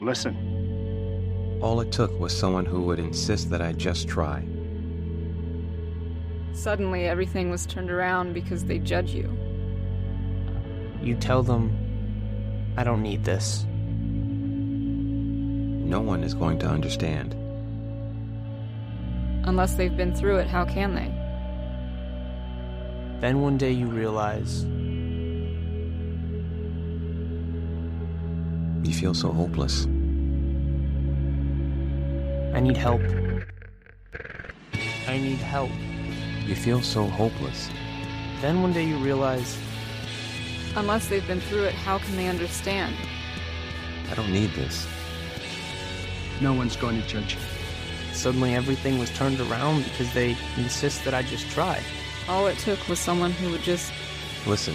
Listen. All it took was someone who would insist that I just try. Suddenly, everything was turned around because they judge you. You tell them, I don't need this. No one is going to understand. Unless they've been through it, how can they? Then one day you realize You feel so hopeless. I need help. I need help. You feel so hopeless. Then one day you realize Unless they've been through it, how can they understand? I don't need this. No one's going to judge you. suddenly everything was turned around because they insist that I just try. All it took was someone who would just Listen.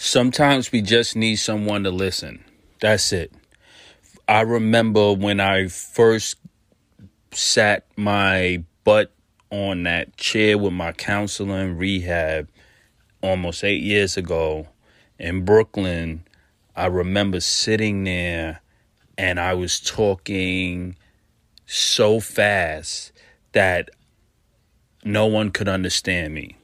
Sometimes we just need someone to listen. That's it. I remember when I first sat my butt on that chair with my counselor in rehab almost eight years ago in Brooklyn. I remember sitting there and I was talking so fast that no one could understand me.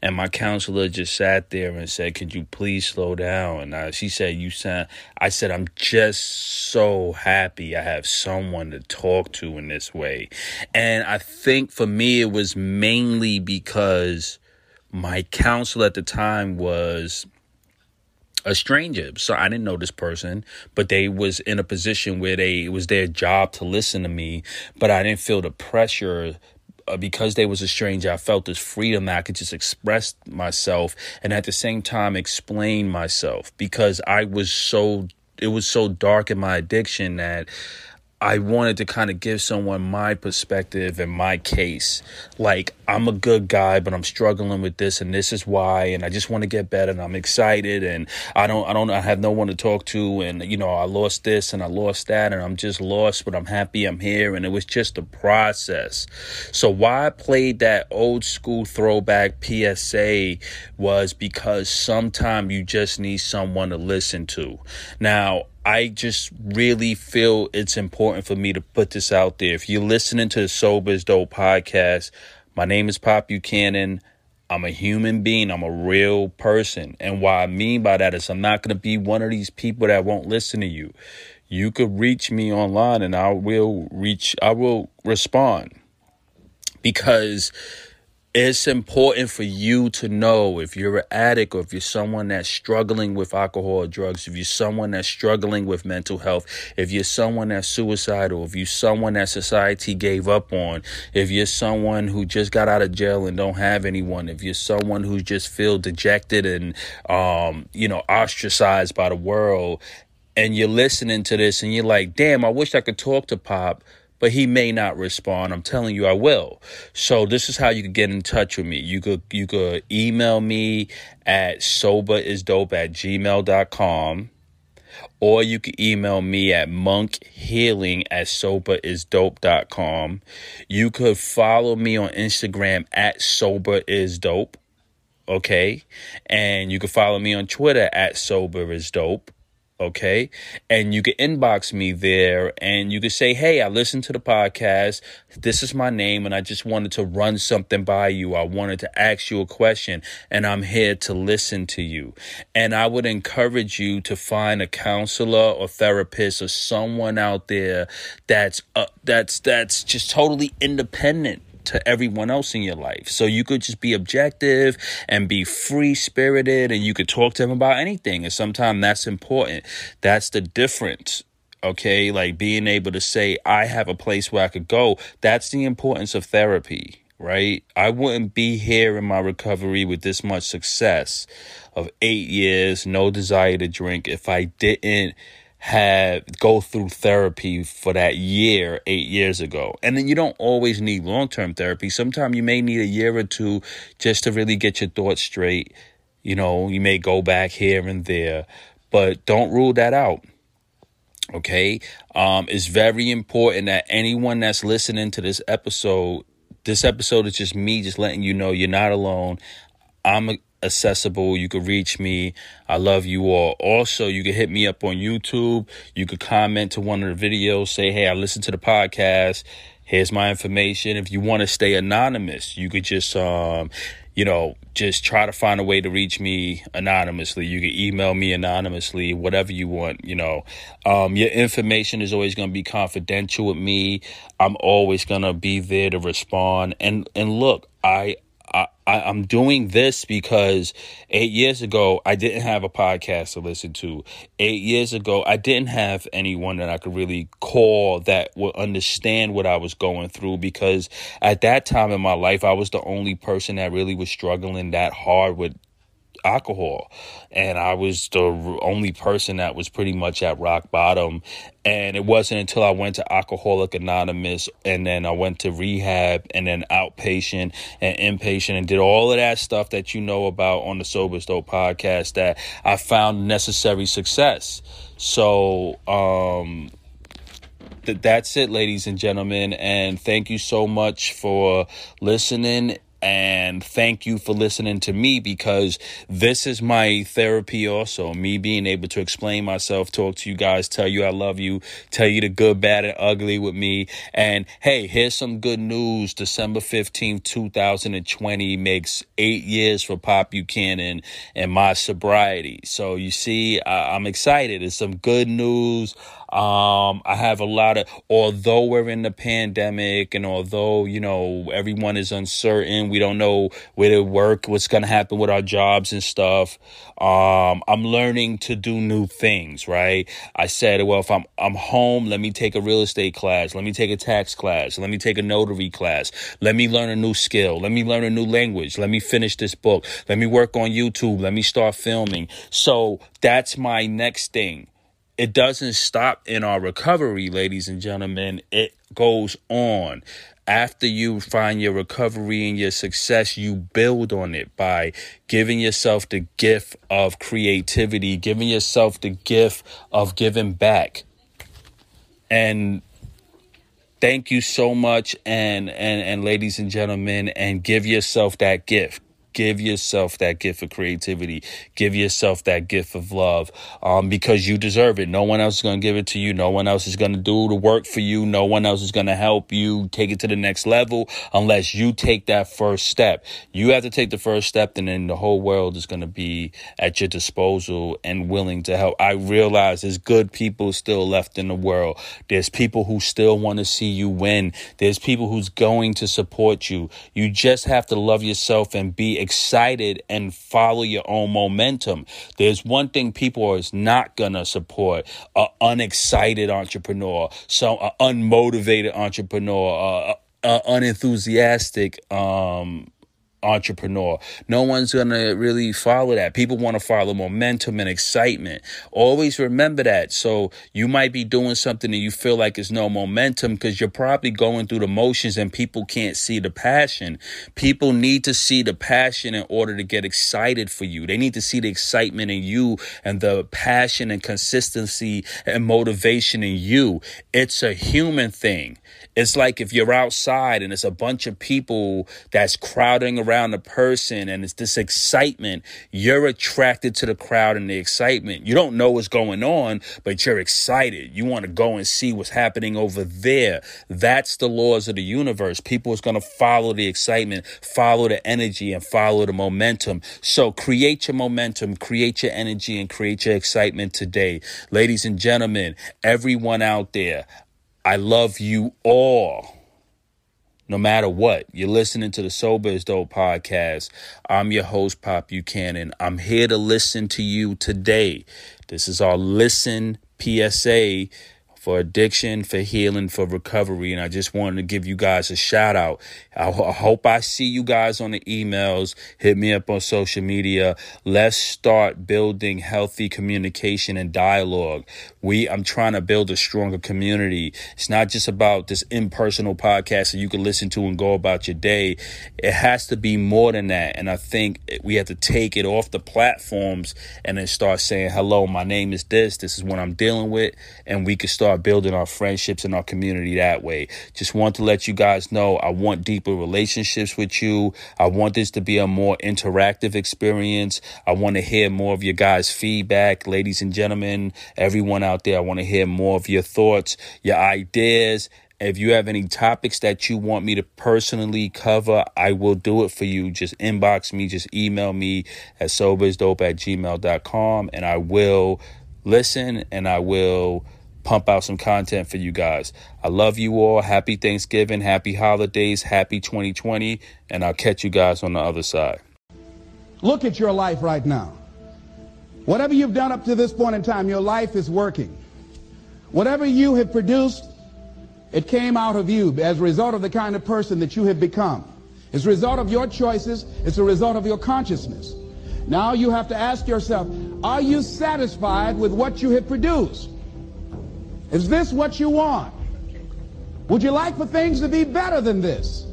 And my counselor just sat there and said, "Could you please slow down?" And I, she said, "You sound." I said, "I'm just so happy I have someone to talk to in this way." And I think for me, it was mainly because my counselor at the time was a stranger so i didn't know this person but they was in a position where they it was their job to listen to me but i didn't feel the pressure Uh, because they was a stranger i felt this freedom that i could just express myself and at the same time explain myself because i was so it was so dark in my addiction that I wanted to kind of give someone my perspective and my case. Like, I'm a good guy, but I'm struggling with this and this is why and I just want to get better and I'm excited and I don't I don't I have no one to talk to and you know, I lost this and I lost that and I'm just lost, but I'm happy I'm here and it was just a process. So why I played that old school throwback PSA was because sometimes you just need someone to listen to. Now, I just really feel it's important for me to put this out there. If you're listening to the Sober is Dope podcast, my name is Pop Buchanan. I'm a human being. I'm a real person. And what I mean by that is I'm not going to be one of these people that won't listen to you. You could reach me online and I will reach, I will respond because it's important for you to know if you're an addict or if you're someone that's struggling with alcohol or drugs, if you're someone that's struggling with mental health, if you're someone that's suicidal, if you're someone that society gave up on, if you're someone who just got out of jail and don't have anyone, if you're someone who just feel dejected and um, you know, ostracized by the world, and you're listening to this and you're like, damn, I wish I could talk to Pop but he may not respond. I'm telling you, I will. So this is how you could get in touch with me. You could you could email me at soberisdope at gmail.com or you could email me at monkhealing at soberisdope.com. You could follow me on Instagram at soberisdope. Okay. And you can follow me on Twitter at soberisdope okay? And you can inbox me there and you can say, hey, I listened to the podcast. This is my name, and I just wanted to run something by you. I wanted to ask you a question, and I'm here to listen to you. And I would encourage you to find a counselor or therapist or someone out there that's uh, that's that's just totally independent to everyone else in your life. So you could just be objective and be free spirited and you could talk to them about anything. And sometimes that's important. That's the difference. Okay. Like being able to say, I have a place where I could go. That's the importance of therapy. right? I wouldn't be here in my recovery with this much success of eight years, no desire to drink, if I didn't have go through therapy for that year eight years ago. And then you don't always need long-term therapy. Sometimes you may need a year or two just to really get your thoughts straight. You know you may go back here and there but don't rule that out okay? Um it's very important that anyone that's listening to this episode this episode is just me just letting you know you're not alone. I'm accessible. You could reach me. I love you all. Also, you can hit me up on YouTube. You could comment to one of the videos, say, hey, I listened to the podcast. Here's my information. If you want to stay anonymous, you could just um, you know, just try to find a way to reach me anonymously. You can email me anonymously, whatever you want, you know. Um, your information is always going to be confidential with me. I'm always going to be there to respond. And and look, I I, I, am doing this because eight years ago, I didn't have a podcast to listen to. Eight years ago, I didn't have anyone that I could really call that would understand what I was going through because at that time in my life, I was the only person that really was struggling that hard with alcohol. And I was the only person that was pretty much at rock bottom. And it wasn't until I went to Alcoholic Anonymous and then I went to rehab and then outpatient and inpatient and did all of that stuff that you know about on the Sober Dope podcast that I found necessary success. So um that's it, ladies and gentlemen. And thank you so much for listening and thank you for listening to me because this is my therapy also me being able to explain myself talk to you guys tell you i love you tell you the good bad and ugly with me. And hey here's some good news. December 15th 2020 makes eight years for pop buchanan and my sobriety. So you see I- i'm excited. It's some good news um, I have a lot of, although we're in the pandemic and although, you know, everyone is uncertain, we don't know where to work, what's going to happen with our jobs and stuff. Um, I'm learning to do new things, right? I said, well, if I'm, I'm home, let me take a real estate class. Let me take a tax class. Let me take a notary class. Let me learn a new skill. Let me learn a new language. Let me finish this book. Let me work on YouTube. Let me start filming. So that's my next thing it doesn't stop in our recovery, ladies and gentlemen. It goes on. After you find your recovery and your success, you build on it by giving yourself the gift of creativity, giving yourself the gift of giving back. And thank you so much and and and ladies and gentlemen and give yourself that gift give yourself that gift of creativity. Give yourself that gift of love um, because you deserve it. No one else is going to give it to you. No one else is going to do the work for you. No one else is going to help you take it to the next level unless you take that first step. You have to take the first step, and then the whole world is going to be at your disposal and willing to help. I realize there's good people still left in the world. There's people who still want to see you win. There's people who's going to support you. You just have to love yourself and be excited and follow your own momentum. There's one thing people is not gonna support: an unexcited entrepreneur, so an unmotivated entrepreneur, uh, uh, unenthusiastic um, entrepreneur. No one's going to really follow that. People want to follow momentum and excitement. Always remember that. So you might be doing something and you feel like it's no momentum because you're probably going through the motions and people can't see the passion. People need to see the passion in order to get excited for you. They need to see the excitement in you and the passion and consistency and motivation in you. It's a human thing. It's like if you're outside and it's a bunch of people that's crowding around a person and it's this excitement, you're attracted to the crowd and the excitement. You don't know what's going on, but you're excited. You want to go and see what's happening over there. That's the laws of the universe. People is going to follow the excitement, follow the energy, and follow the momentum. So create your momentum, create your energy, and create your excitement today. Ladies and gentlemen, everyone out there, I love you all. No matter what, you're listening to the Sober is Dope podcast. I'm your host, Pop Buchanan. I'm here to listen to you today. This is our listen PSA for addiction, for healing, for recovery. And I just wanted to give you guys a shout out. I, I hope I see you guys on the emails. Hit me up on social media. Let's start building healthy communication and dialogue. We, I'm trying to build a stronger community. It's not just about this impersonal podcast that you can listen to and go about your day. It has to be more than that. And I think we have to take it off the platforms and then start saying, hello, my name is this. This is what I'm dealing with. And we can start building our friendships and our community that way. Just want to let you guys know I want deeper relationships with you. I want this to be a more interactive experience. I want to hear more of your guys' feedback, ladies and gentlemen, everyone out there. I want to hear more of your thoughts, your ideas. If you have any topics that you want me to personally cover, I will do it for you. Just inbox me, just email me at sobersdope at gmail.com and I will listen and I will pump out some content for you guys. I love you all. Happy Thanksgiving, happy holidays, happy 2020, and I'll catch you guys on the other side. Look at your life right now. Whatever you've done up to this point in time, your life is working. Whatever you have produced, it came out of you as a result of the kind of person that you have become. It's a result of your choices. It's a result of your consciousness. Now you have to ask yourself, are you satisfied with what you have produced? Is this what you want? Would you like for things to be better than this?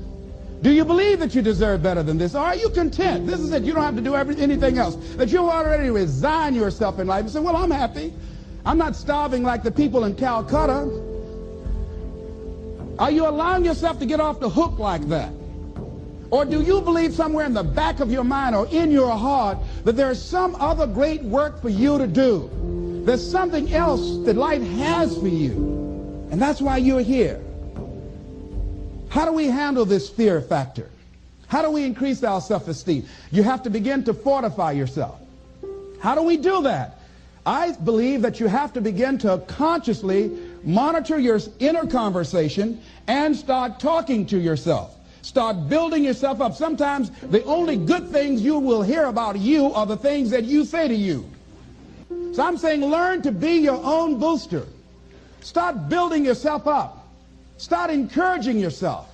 Do you believe that you deserve better than this? Are you content? This is it. You don't have to do every, anything else. That you already resign yourself in life and say, well, I'm happy. I'm not starving like the people in Calcutta. Are you allowing yourself to get off the hook like that? Or do you believe somewhere in the back of your mind or in your heart that there's some other great work for you to do? There's something else that life has for you. And that's why you're here. How do we handle this fear factor? How do we increase our self-esteem? You have to begin to fortify yourself. How do we do that? I believe that you have to begin to consciously monitor your inner conversation and start talking to yourself. Start building yourself up. Sometimes the only good things you will hear about you are the things that you say to you. So I'm saying learn to be your own booster. Start building yourself up. Start encouraging yourself.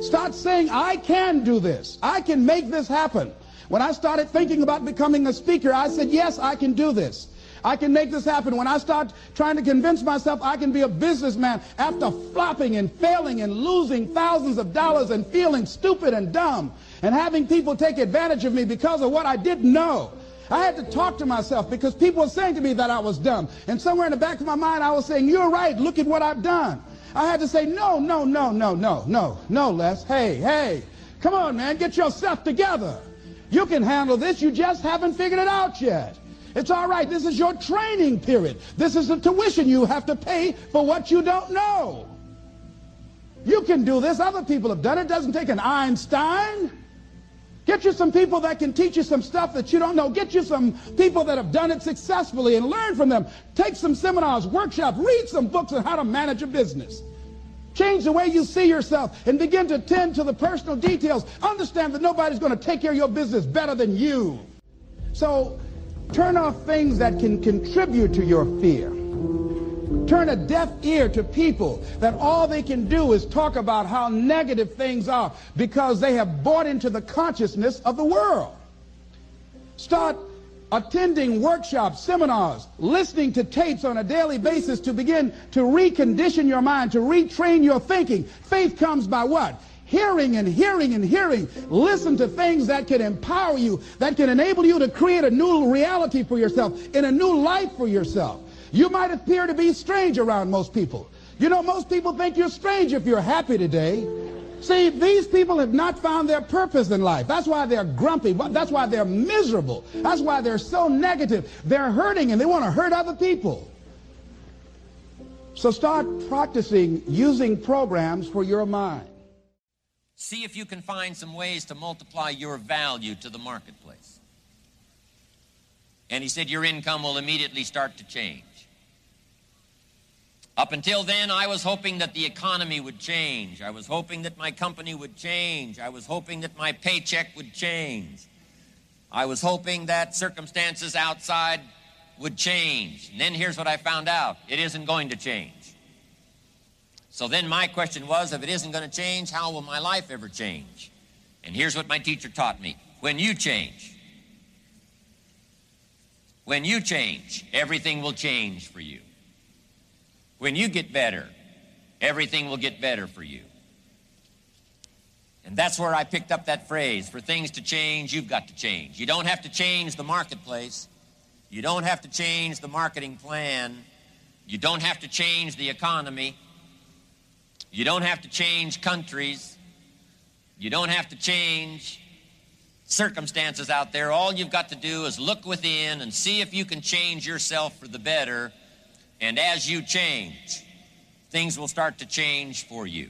Start saying, I can do this. I can make this happen. When I started thinking about becoming a speaker, I said, yes, I can do this. I can make this happen. When I start trying to convince myself I can be a businessman after flopping and failing and losing thousands of dollars and feeling stupid and dumb and having people take advantage of me because of what I didn't know. I had to talk to myself because people were saying to me that I was dumb. And somewhere in the back of my mind, I was saying, you're right. Look at what I've done. I had to say, no, no, no, no, no, no, no, Les. Hey, hey, come on, man, get yourself together. You can handle this. You just haven't figured it out yet. It's all right. This is your training period. This is the tuition you have to pay for what you don't know. You can do this. Other people have done it. It doesn't take an Einstein. Get you some people that can teach you some stuff that you don't know. Get you some people that have done it successfully and learn from them. Take some seminars, workshops, read some books on how to manage a business. Change the way you see yourself and begin to tend to the personal details. Understand that nobody's going to take care of your business better than you. So turn off things that can contribute to your fear. Turn a deaf ear to people that all they can do is talk about how negative things are because they have bought into the consciousness of the world. Start attending workshops, seminars, listening to tapes on a daily basis to begin to recondition your mind, to retrain your thinking. Faith comes by what? Hearing and hearing and hearing. Listen to things that can empower you, that can enable you to create a new reality for yourself, in a new life for yourself. You might appear to be strange around most people. You know, most people think you're strange if you're happy today. See, these people have not found their purpose in life. That's why they're grumpy. That's why they're miserable. That's why they're so negative. They're hurting and they want to hurt other people. So start practicing using programs for your mind. See if you can find some ways to multiply your value to the marketplace. And he said, Your income will immediately start to change. Up until then, I was hoping that the economy would change. I was hoping that my company would change. I was hoping that my paycheck would change. I was hoping that circumstances outside would change. And then here's what I found out it isn't going to change. So then my question was if it isn't going to change, how will my life ever change? And here's what my teacher taught me when you change, when you change, everything will change for you. When you get better, everything will get better for you. And that's where I picked up that phrase for things to change, you've got to change. You don't have to change the marketplace, you don't have to change the marketing plan, you don't have to change the economy. You don't have to change countries. You don't have to change circumstances out there. All you've got to do is look within and see if you can change yourself for the better. And as you change, things will start to change for you.